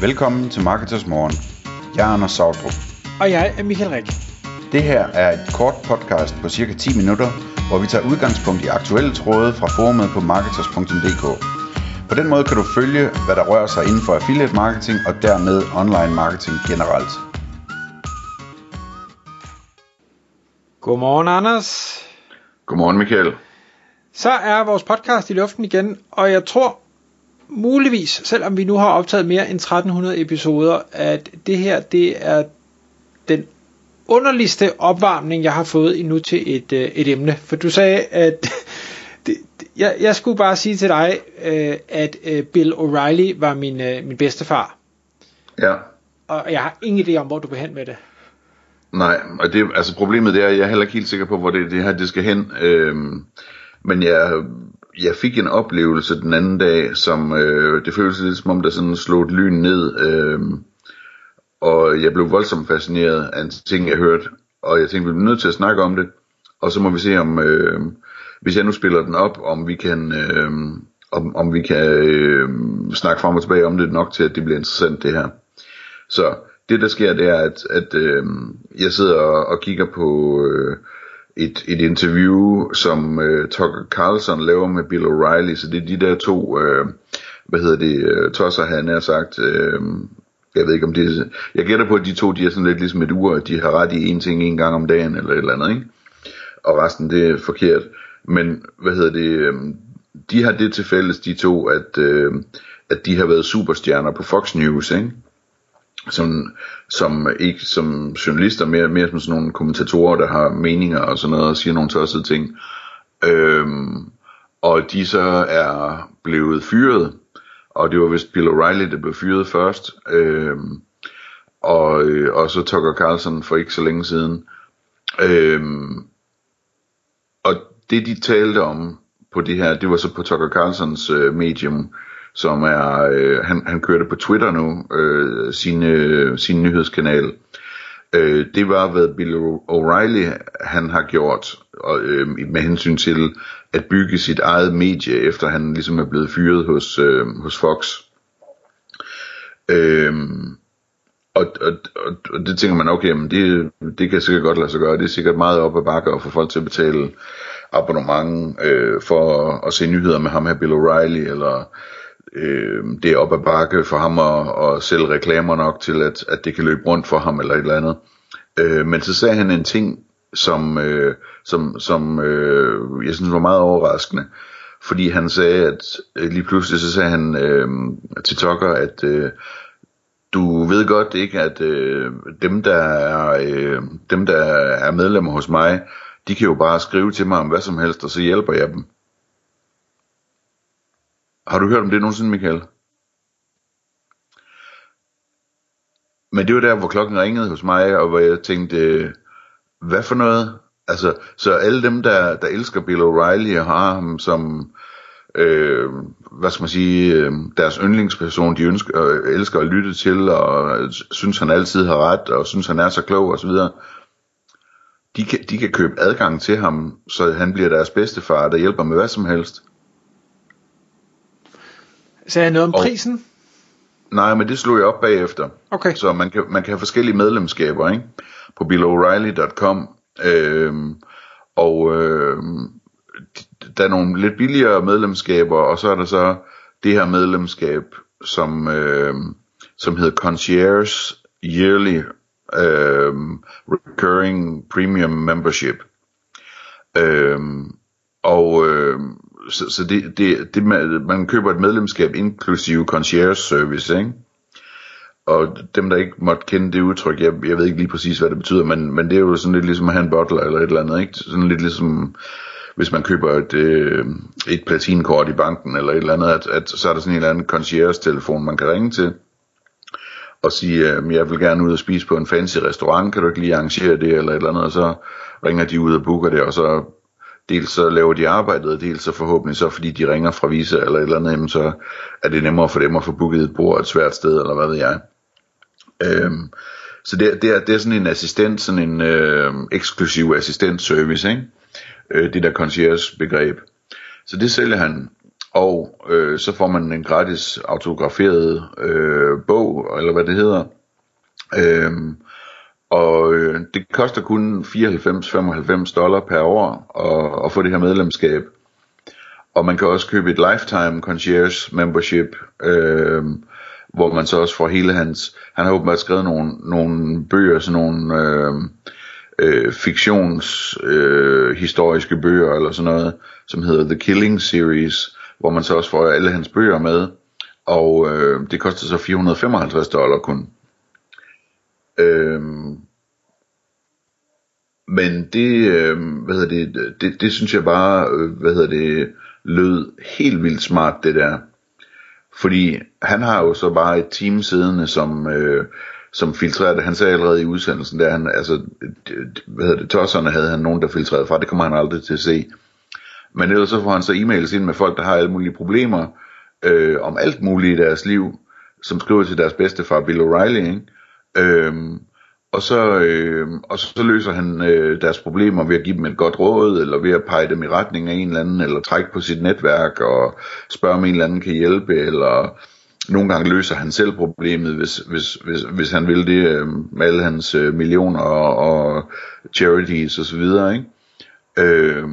Velkommen til Marketers Morgen. Jeg er Anders Sautrup. Og jeg er Michael Rik. Det her er et kort podcast på cirka 10 minutter, hvor vi tager udgangspunkt i aktuelle tråde fra forumet på marketers.dk. På den måde kan du følge, hvad der rører sig inden for affiliate marketing og dermed online marketing generelt. Godmorgen, Anders. Godmorgen, Michael. Så er vores podcast i luften igen, og jeg tror muligvis, selvom vi nu har optaget mere end 1300 episoder, at det her det er den underligste opvarmning, jeg har fået endnu til et, øh, et emne. For du sagde, at det, jeg, jeg skulle bare sige til dig, øh, at øh, Bill O'Reilly var min, min bedstefar. Ja. Og jeg har ingen idé om, hvor du vil hen med det. Nej, og det, altså problemet det er, at jeg er heller ikke helt sikker på, hvor det, det her det skal hen. Øhm, men jeg, jeg fik en oplevelse den anden dag, som øh, det føltes lidt som om, der sådan slog et lyn ned. Øh, og jeg blev voldsomt fascineret af en ting, jeg hørte. Og jeg tænkte, vi er nødt til at snakke om det. Og så må vi se, om øh, hvis jeg nu spiller den op, om vi kan, øh, om, om vi kan øh, snakke frem og tilbage om det nok til, at det bliver interessant det her. Så det der sker, det er, at, at øh, jeg sidder og, og kigger på øh, et, et interview, som øh, Tucker Carlson laver med Bill O'Reilly, så det er de der to, øh, hvad hedder det, øh, tosser han har sagt, øh, jeg ved ikke om det jeg gætter på, at de to, de er sådan lidt ligesom et ur, at de har ret i en ting en gang om dagen, eller et eller andet, ikke? Og resten, det er forkert. Men, hvad hedder det, øh, de har det til fælles, de to, at, øh, at de har været superstjerner på Fox News, ikke? Som, som ikke som journalister, mere, mere som sådan nogle kommentatorer, der har meninger og sådan noget, og siger nogle tossede ting. Øhm, og de så er blevet fyret, og det var vist Bill O'Reilly, der blev fyret først, øhm, og, øh, og så Tucker Carlson for ikke så længe siden. Øhm, og det de talte om på det her, det var så på Tucker Carlsons øh, medium, som er, øh, han, han kørte på Twitter nu, øh, sin, øh, sin nyhedskanal. Øh, det var, hvad Bill O'Reilly han har gjort og, øh, med hensyn til at bygge sit eget medie, efter han ligesom er blevet fyret hos, øh, hos Fox. Øh, og, og, og, og det tænker man, okay, men det, det kan sikkert godt lade sig gøre. Det er sikkert meget op ad bakke at få folk til at betale abonnement øh, for at, at se nyheder med ham her, Bill O'Reilly, eller øh, det er op ad bakke for ham at, at sælge reklamer nok til, at, at det kan løbe rundt for ham eller et eller andet. Øh, men så sagde han en ting, som, øh, som, som øh, jeg synes var meget overraskende. Fordi han sagde, at øh, lige pludselig så sagde han øh, til Tucker, at øh, du ved godt ikke, at øh, dem, der er, øh, dem, der er medlemmer hos mig, de kan jo bare skrive til mig om hvad som helst, og så hjælper jeg dem. Har du hørt om det nogensinde, Michael? Men det var der, hvor klokken ringede hos mig, og hvor jeg tænkte, hvad for noget? Altså, så alle dem, der, der elsker Bill O'Reilly og har ham som, øh, hvad skal man sige, øh, deres yndlingsperson, de ønsker, øh, elsker at lytte til, og øh, synes han altid har ret, og synes han er så klog osv., de kan, de kan købe adgang til ham, så han bliver deres bedstefar, der hjælper med hvad som helst. Sagde jeg noget om og, prisen? Nej, men det slog jeg op bagefter. Okay. Så man kan, man kan have forskellige medlemskaber ikke? på billoreilly.com. Øhm, og øhm, der er nogle lidt billigere medlemskaber, og så er der så det her medlemskab, som, øhm, som hedder Concierge Yearly øhm, Recurring Premium Membership. Øhm, og øhm, så, så det, det, det man, man køber et medlemskab inklusive concierge service, ikke? Og dem der ikke måtte kende det udtryk, jeg, jeg ved ikke lige præcis hvad det betyder, men, men det er jo sådan lidt ligesom at have en butler eller et eller andet, ikke? Sådan lidt ligesom hvis man køber et, øh, et platinkort i banken eller et eller andet, at, at så er der sådan en eller anden concierge telefon man kan ringe til og sige, øh, jeg vil gerne ud og spise på en fancy restaurant, kan du ikke lige arrangere det eller et eller andet, og så ringer de ud og booker det, og så dels så laver de arbejdet, og dels så forhåbentlig så fordi de ringer fra Visa eller et eller andet, jamen, så er det nemmere for dem at få booket et bord et svært sted, eller hvad ved jeg. Øhm, så det, det, er, det er sådan en assistent, sådan en øh, eksklusiv assistentservice, ikke? Øh, det der concierge begreb. Så det sælger han. og øh, så får man en gratis autograferet øh, bog, eller hvad det hedder. Øh, og øh, det koster kun 94-95 dollar per år at, at få det her medlemskab. Og man kan også købe et lifetime concierge membership, øh, hvor man så også får hele hans... Han har åbenbart skrevet nogle, nogle bøger, sådan nogle øh, øh, fiktions øh, historiske bøger eller sådan noget, som hedder The Killing Series, hvor man så også får alle hans bøger med. Og øh, det koster så 455 dollar kun. Øhm, men det, øh, hvad hedder det, det, det synes jeg bare, øh, hvad hedder det, lød helt vildt smart det der. Fordi han har jo så bare et team siddende, som, øh, som filtrerer det. Han sagde allerede i udsendelsen, der han, altså, hvad hedder det, tosserne havde han nogen, der filtrerede fra. Det kommer han aldrig til at se. Men ellers så får han så e-mails ind med folk, der har alle mulige problemer, øh, om alt muligt i deres liv, som skriver til deres bedstefar Bill O'Reilly, ikke? Øhm, og så, øh, og så løser han øh, deres problemer ved at give dem et godt råd, eller ved at pege dem i retning af en eller anden, eller trække på sit netværk og spørge om en eller anden kan hjælpe, eller nogle gange løser han selv problemet, hvis, hvis, hvis, hvis han vil det øh, med alle hans øh, millioner og, og charities osv. Ikke? Øh,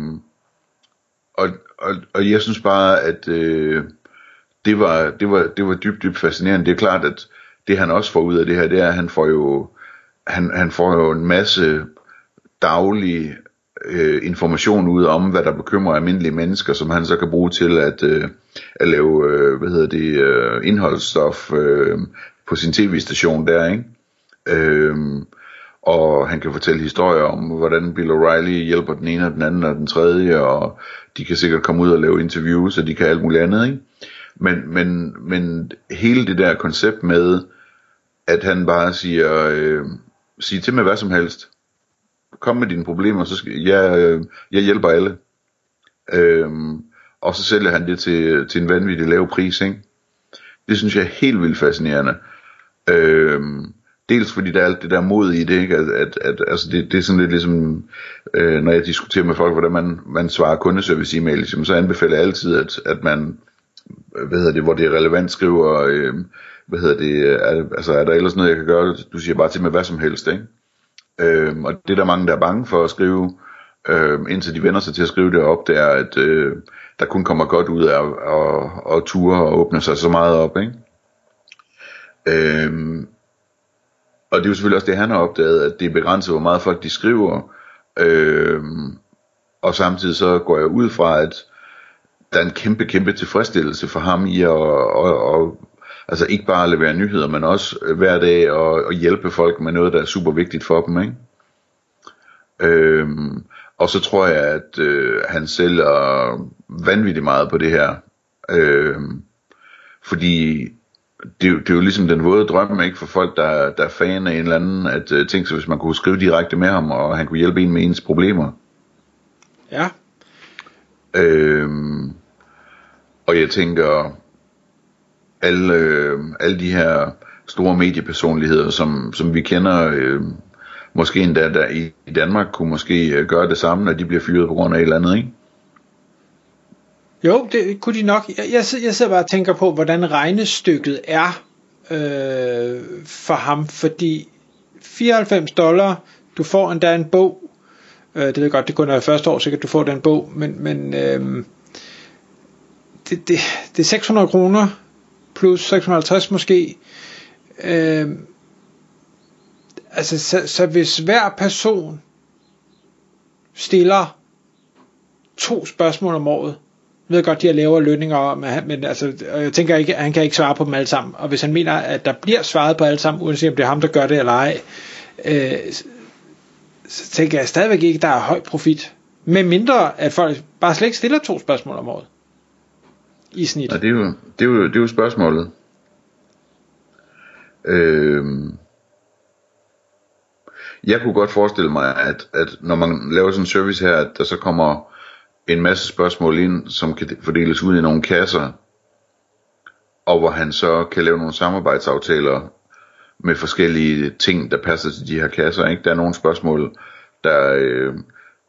og, og, og jeg synes bare, at øh, det, var, det, var, det var dybt, dybt fascinerende. Det er klart, at det han også får ud af det her, det er, at han får jo han, han får jo en masse daglig øh, information ud om, hvad der bekymrer almindelige mennesker, som han så kan bruge til at, øh, at lave øh, hvad hedder det, øh, indholdsstof øh, på sin tv-station der, ikke? Øh, og han kan fortælle historier om, hvordan Bill O'Reilly hjælper den ene og den anden og den tredje, og de kan sikkert komme ud og lave interviews, og de kan alt muligt andet, ikke? Men, men, men hele det der koncept med, at han bare siger, øh, sig til mig hvad som helst. Kom med dine problemer, så skal jeg, øh, jeg hjælper alle. Øh, og så sælger han det til, til en vanvittig lav pris, ikke? Det synes jeg er helt vildt fascinerende. Øh, dels fordi der er alt det der mod i det, ikke? At, at, at altså det, det er sådan lidt ligesom, øh, når jeg diskuterer med folk, hvordan man, man svarer kundeservice e-mails, så anbefaler jeg altid, at, at man, hvad hedder det, hvor det er relevant, skriver, øh, hvad hedder det, øh, er, altså er der ellers noget, jeg kan gøre? Du siger bare til mig hvad som helst, ikke? Øhm, og det er der mange, der er bange for at skrive, øhm, indtil de vender sig til at skrive det op, det er, at øh, der kun kommer godt ud af at, at ture og åbne sig så meget op, ikke? Øhm, og det er jo selvfølgelig også det, han har opdaget, at det er begrænset, hvor meget folk de skriver, øhm, og samtidig så går jeg ud fra, at der er en kæmpe, kæmpe tilfredsstillelse for ham i at, at, at, at altså ikke bare at levere nyheder, men også øh, hver dag og, og hjælpe folk med noget, der er super vigtigt for dem, ikke? Øhm, og så tror jeg, at øh, han sælger vanvittigt meget på det her. Øhm, fordi det, det er jo ligesom den våde drøm, ikke, for folk, der, der er fan af en eller anden, at uh, tænke sig, hvis man kunne skrive direkte med ham, og han kunne hjælpe en med ens problemer. Ja. Øhm, og jeg tænker, alle, øh, alle de her store mediepersonligheder, som, som vi kender, øh, måske endda der i, i Danmark, kunne måske øh, gøre det samme, når de bliver fyret på grund af et eller andet, ikke? Jo, det kunne de nok. Jeg, jeg, jeg sidder bare og tænker på, hvordan regnestykket er øh, for ham, fordi 94 dollar, du får endda en bog, øh, det ved jeg godt, det kun er første år sikkert, du får den bog, men, men øh, det, det, det er 600 kroner plus 650 måske. Øh, altså, så, så hvis hver person stiller to spørgsmål om året, jeg ved godt, de har lavere lønninger, men, men altså, jeg tænker ikke, at han kan ikke svare på dem alle sammen. Og hvis han mener, at der bliver svaret på alle sammen, uanset om det er ham, der gør det eller ej, øh, så tænker jeg stadigvæk ikke, at der er høj profit. Med mindre, at folk bare slet ikke stiller to spørgsmål om året i snit? Og det er jo, det er jo, det er jo spørgsmålet. Øhm, jeg kunne godt forestille mig, at, at når man laver sådan en service her, at der så kommer en masse spørgsmål ind, som kan fordeles ud i nogle kasser, og hvor han så kan lave nogle samarbejdsaftaler med forskellige ting, der passer til de her kasser. Ikke? Der er nogle spørgsmål, der, øh,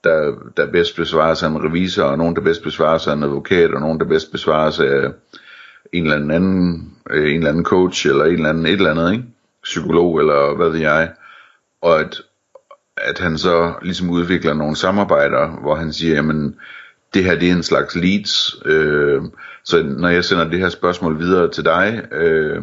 der, der bedst besvares af en revisor, og nogen, der bedst besvares af en advokat, og nogen, der bedst besvares af en eller anden, øh, en eller anden coach, eller en eller anden et eller andet, ikke? psykolog, eller hvad ved jeg. Og at, at han så ligesom udvikler nogle samarbejder, hvor han siger, jamen, det her det er en slags leads, øh, så når jeg sender det her spørgsmål videre til dig, øh,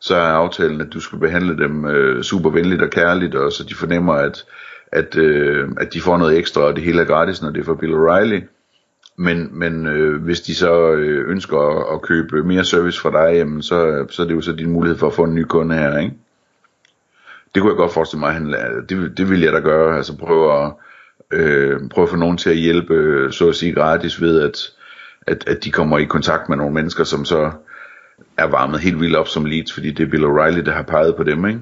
så er aftalen, at du skal behandle dem øh, super venligt og kærligt, og så de fornemmer, at, at, øh, at de får noget ekstra, og det hele er gratis, når det er for Bill O'Reilly. Men, men øh, hvis de så øh, ønsker at, at købe mere service fra dig, jamen, så, så er det jo så din mulighed for at få en ny kunde her, ikke? Det kunne jeg godt forestille mig, han, det, det vil jeg da gøre, altså prøve at, øh, prøve at få nogen til at hjælpe, øh, så at sige gratis ved, at, at, at de kommer i kontakt med nogle mennesker, som så er varmet helt vildt op som leads, fordi det er Bill O'Reilly, der har peget på dem, ikke?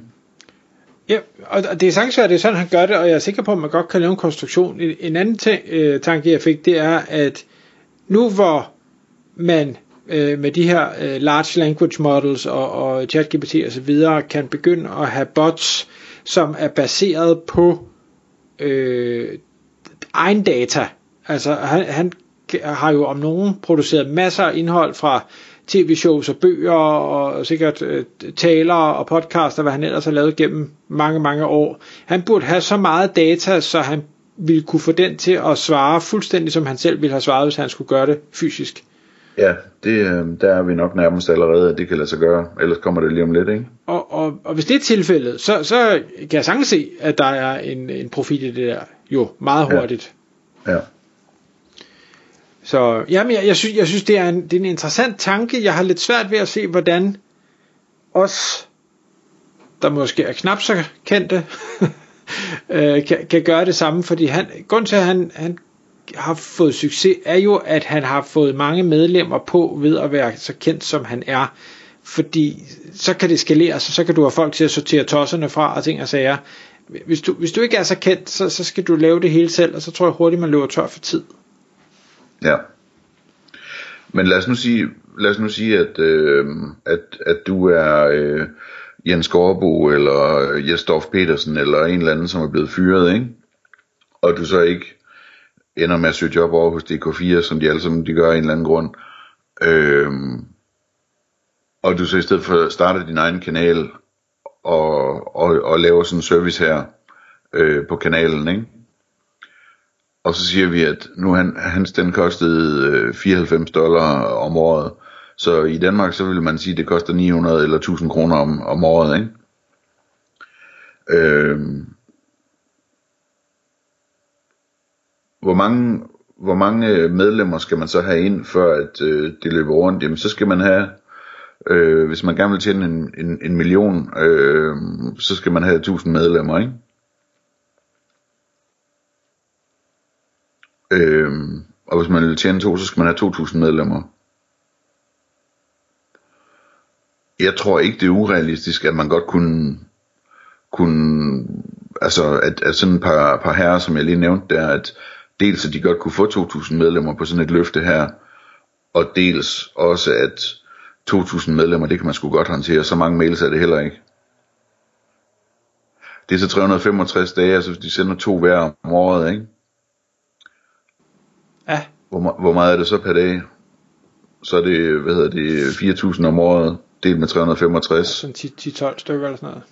Ja, og det er sagtens at det er sådan, han gør det, og jeg er sikker på, at man godt kan lave en konstruktion. En anden ting, øh, tanke, jeg fik, det er, at nu hvor man øh, med de her øh, large language models og, og ChatGPT og så videre, kan begynde at have bots, som er baseret på øh, egen data. Altså han, han har jo om nogen produceret masser af indhold fra tv-shows og bøger og sikkert øh, taler og podcaster, hvad han ellers har lavet gennem mange, mange år. Han burde have så meget data, så han ville kunne få den til at svare fuldstændig, som han selv ville have svaret, hvis han skulle gøre det fysisk. Ja, det, øh, der er vi nok nærmest allerede, at det kan lade sig gøre. Ellers kommer det lige om lidt, ikke? Og, og, og hvis det er tilfældet, så, så kan jeg sagtens se, at der er en, en profil i det der. Jo, meget hurtigt. Ja. ja. Så jamen, jeg, jeg, synes, jeg synes, det er, en, det er en interessant tanke. Jeg har lidt svært ved at se, hvordan os, der måske er knap så kendte, øh, kan, kan gøre det samme, fordi han, grund til, at han, han har fået succes, er jo, at han har fået mange medlemmer på ved at være så kendt, som han er. Fordi så kan det skalere sig, så kan du have folk til at sortere tosserne fra og ting og sager. Hvis du, hvis du ikke er så kendt, så, så skal du lave det hele selv, og så tror jeg hurtigt, man løber tør for tid. Ja. Men lad os nu sige, lad os nu sige at, øh, at, at du er øh, Jens Gårdbo eller Jesdorf Petersen eller en eller anden, som er blevet fyret, ikke? Og du så ikke ender med at søge job over hos DK4, som de alle sammen de gør af en eller anden grund. Øh, og du så i stedet for starter din egen kanal og, og, og laver sådan en service her øh, på kanalen, ikke? Og så siger vi, at nu han, hans den kostede øh, 94 dollar om året. Så i Danmark, så vil man sige, at det koster 900 eller 1000 kroner om, om året, ikke? Øhm. hvor mange, hvor mange øh, medlemmer skal man så have ind, før at øh, det løber rundt? Jamen, så skal man have, øh, hvis man gerne vil tjene en, en, en million, øh, så skal man have 1000 medlemmer, ikke? Øhm, og hvis man vil tjene to, så skal man have 2000 medlemmer. Jeg tror ikke, det er urealistisk, at man godt kunne, kunne altså at, at sådan et par, par herrer, som jeg lige nævnte der, at dels at de godt kunne få 2000 medlemmer på sådan et løfte her, og dels også at 2000 medlemmer, det kan man sgu godt håndtere, så mange mails er det heller ikke. Det er så 365 dage, altså hvis de sender to hver om året, ikke? Ja. Hvor, hvor meget er det så per dag? Så er det, hvad hedder det, 4.000 om året, delt med 365. Sådan 10-12 stykker eller sådan noget.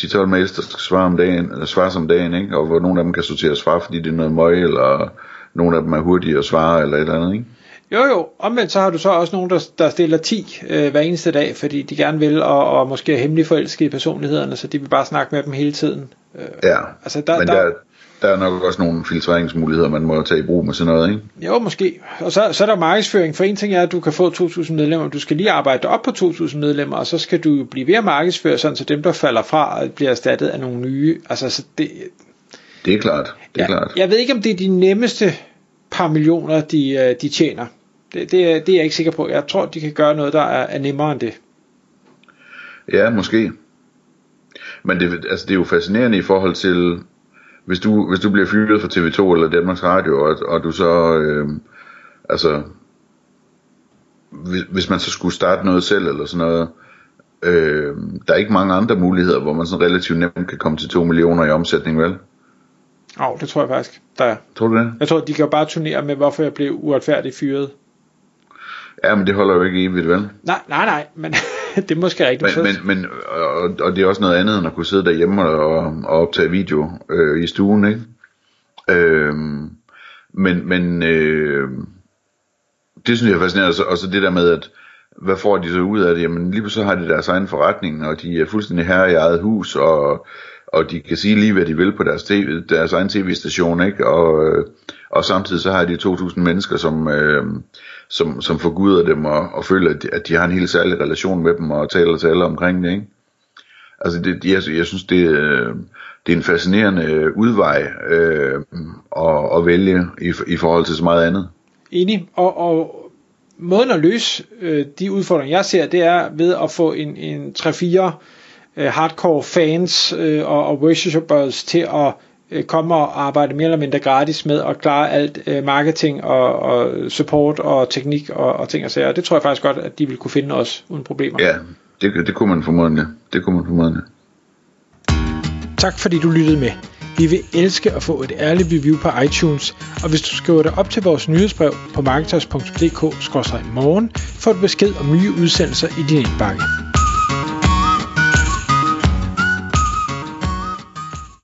10-12 mails, der skal svare om dagen, eller svare om dagen, ikke? Og hvor nogle af dem kan sortere svar, fordi det er noget møg, eller nogle af dem er hurtige at svare, eller et eller andet, ikke? Jo jo, omvendt så har du så også nogen, der, der stiller 10 øh, hver eneste dag, fordi de gerne vil, og, og måske er hemmelig forelskede i personlighederne, så de vil bare snakke med dem hele tiden. Øh, ja, altså der, men der, der, der er nok også nogle filtreringsmuligheder, man må tage i brug med sådan noget, ikke? Jo, måske. Og så, så er der markedsføring. For en ting er, at du kan få 2.000 medlemmer. Du skal lige arbejde op på 2.000 medlemmer, og så skal du jo blive ved at markedsføre, sådan så dem, der falder fra, bliver erstattet af nogle nye. Altså, så det, det er klart. Det er ja, klart. Jeg ved ikke, om det er de nemmeste par millioner, de, øh, de tjener. Det, det, det er jeg ikke sikker på. Jeg tror, de kan gøre noget, der er, er nemmere end det. Ja, måske. Men det, altså, det er jo fascinerende i forhold til, hvis du, hvis du bliver fyret fra TV2 eller Danmarks Radio, og, og du så, øh, altså, hvis, hvis man så skulle starte noget selv eller sådan noget, øh, der er ikke mange andre muligheder, hvor man sådan relativt nemt kan komme til 2 millioner i omsætning, vel? Åh, oh, det tror jeg faktisk, der er. Tror du det? Jeg tror, de kan jo bare turnere med, hvorfor jeg blev uretfærdigt fyret. Ja, men det holder jo ikke evigt, vel? Nej, nej, nej, men det er måske rigtigt. Men, men, men og, og det er også noget andet, end at kunne sidde derhjemme og, og optage video øh, i stuen, ikke? Øh, men men øh, det synes jeg er fascinerende, og så det der med, at hvad får de så ud af det? Jamen lige pludselig har de deres egen forretning, og de er fuldstændig herre i eget hus, og, og de kan sige lige, hvad de vil på deres, TV, deres egen tv-station, ikke? Og, øh, og samtidig så har de 2.000 mennesker, som, øh, som, som forguder dem, og, og føler, at de, at de har en helt særlig relation med dem, og taler til alle omkring det, ikke? Altså, det, jeg, jeg synes, det, øh, det er en fascinerende øh, udvej øh, at, at vælge i, i forhold til så meget andet. Enig, og, og måden at løse øh, de udfordringer, jeg ser, det er ved at få en, en 3-4 øh, hardcore fans øh, og, og worshipers til at øh, komme og arbejde mere eller mindre gratis med at klare alt øh, marketing og, og support og teknik og, og ting og sager. Det tror jeg faktisk godt, at de vil kunne finde os uden problemer. Ja, det, det kunne man formodentlig. Det kunne man formodentlig. Tak fordi du lyttede med. Vi vil elske at få et ærligt review på iTunes, og hvis du skriver dig op til vores nyhedsbrev på marketers.dk-morgen, får du besked om nye udsendelser i din indbakke.